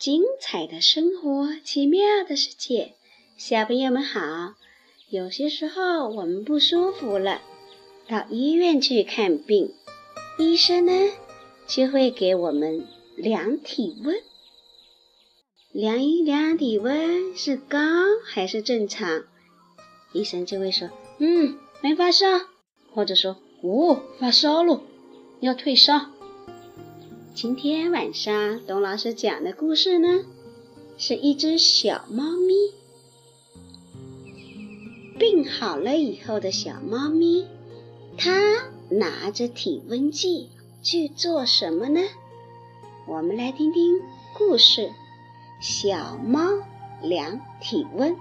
精彩的生活，奇妙的世界，小朋友们好。有些时候我们不舒服了，到医院去看病，医生呢就会给我们量体温，量一量体温是高还是正常，医生就会说：“嗯，没发烧。”或者说：“哦，发烧了，要退烧。”今天晚上，董老师讲的故事呢，是一只小猫咪病好了以后的小猫咪，它拿着体温计去做什么呢？我们来听听故事：小猫量体温。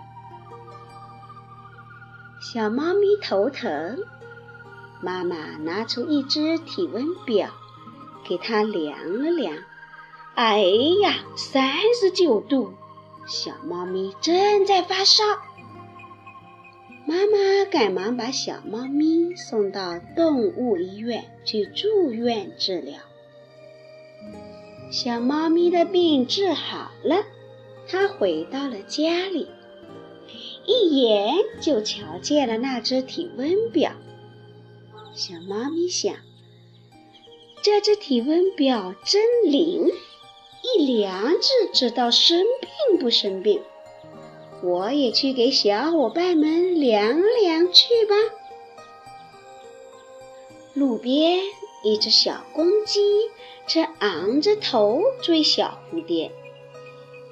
小猫咪头疼，妈妈拿出一只体温表。给它量了量，哎呀，三十九度！小猫咪正在发烧。妈妈赶忙把小猫咪送到动物医院去住院治疗。小猫咪的病治好了，它回到了家里，一眼就瞧见了那只体温表。小猫咪想。这只体温表真灵，一量就知道生病不生病。我也去给小伙伴们量量去吧。路边一只小公鸡正昂着头追小蝴蝶，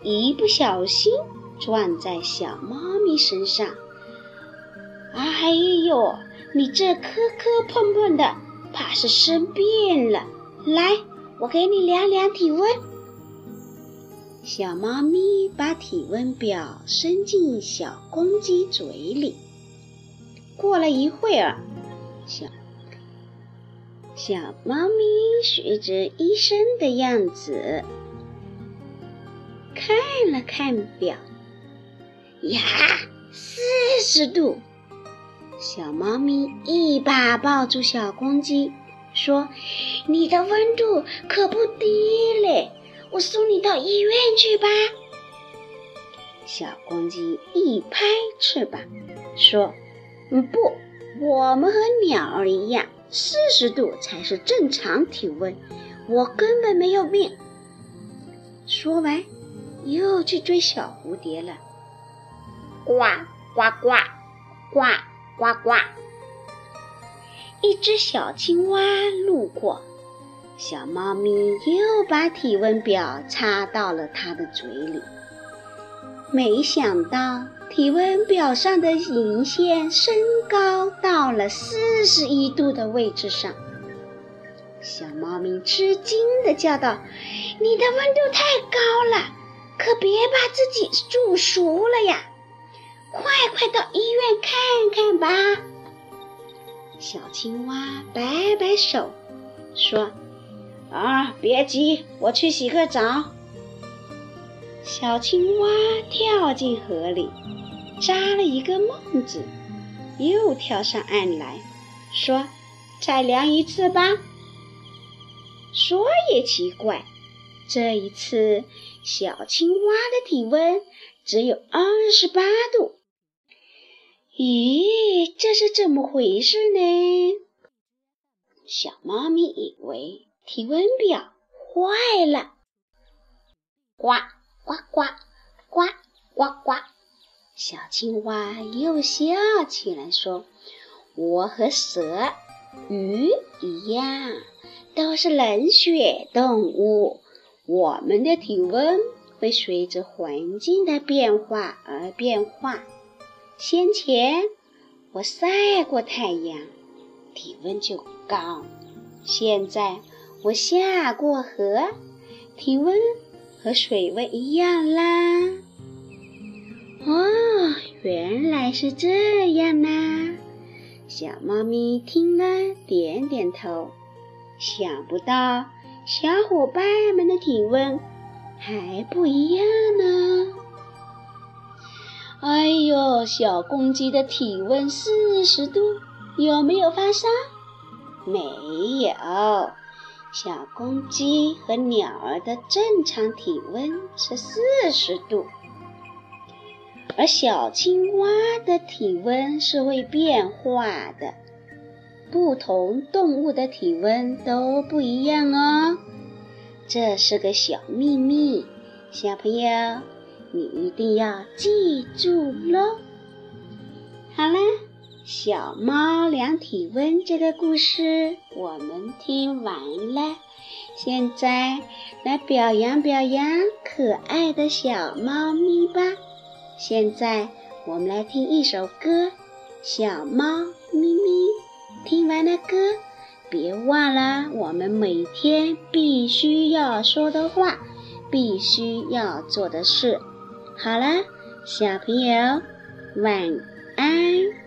一不小心撞在小猫咪身上。哎呦，你这磕磕碰碰的！怕是生病了，来，我给你量量体温。小猫咪把体温表伸进小公鸡嘴里。过了一会儿，小小猫咪学着医生的样子，看了看表，呀，四十度。小猫咪一把抱住小公鸡，说：“你的温度可不低嘞，我送你到医院去吧。”小公鸡一拍翅膀，说：“嗯，不，我们和鸟儿一样，四十度才是正常体温，我根本没有病。”说完，又去追小蝴蝶了。呱呱呱呱。呱呱！一只小青蛙路过，小猫咪又把体温表插到了它的嘴里。没想到，体温表上的银线升高到了四十一度的位置上。小猫咪吃惊地叫道：“你的温度太高了，可别把自己煮熟了呀！”快快到医院看看吧！小青蛙摆摆手，说：“啊，别急，我去洗个澡。”小青蛙跳进河里，扎了一个梦子，又跳上岸来说：“再量一次吧。”说也奇怪，这一次小青蛙的体温只有二十八度。咦，这是怎么回事呢？小猫咪以为体温表坏了，呱呱呱呱呱呱。小青蛙又笑起来说：“我和蛇、鱼一样，都是冷血动物，我们的体温会随着环境的变化而变化。”先前我晒过太阳，体温就高；现在我下过河，体温和水温一样啦。哦，原来是这样啊！小猫咪听了，点点头。想不到小伙伴们的体温还不一样呢。哎呦，小公鸡的体温四十度，有没有发烧？没有。小公鸡和鸟儿的正常体温是四十度，而小青蛙的体温是会变化的。不同动物的体温都不一样哦，这是个小秘密，小朋友，你一定要记住喽。好啦。小猫量体温这个故事我们听完了，现在来表扬表扬可爱的小猫咪吧。现在我们来听一首歌，《小猫咪咪》。听完了歌，别忘了我们每天必须要说的话，必须要做的事。好了，小朋友，晚安。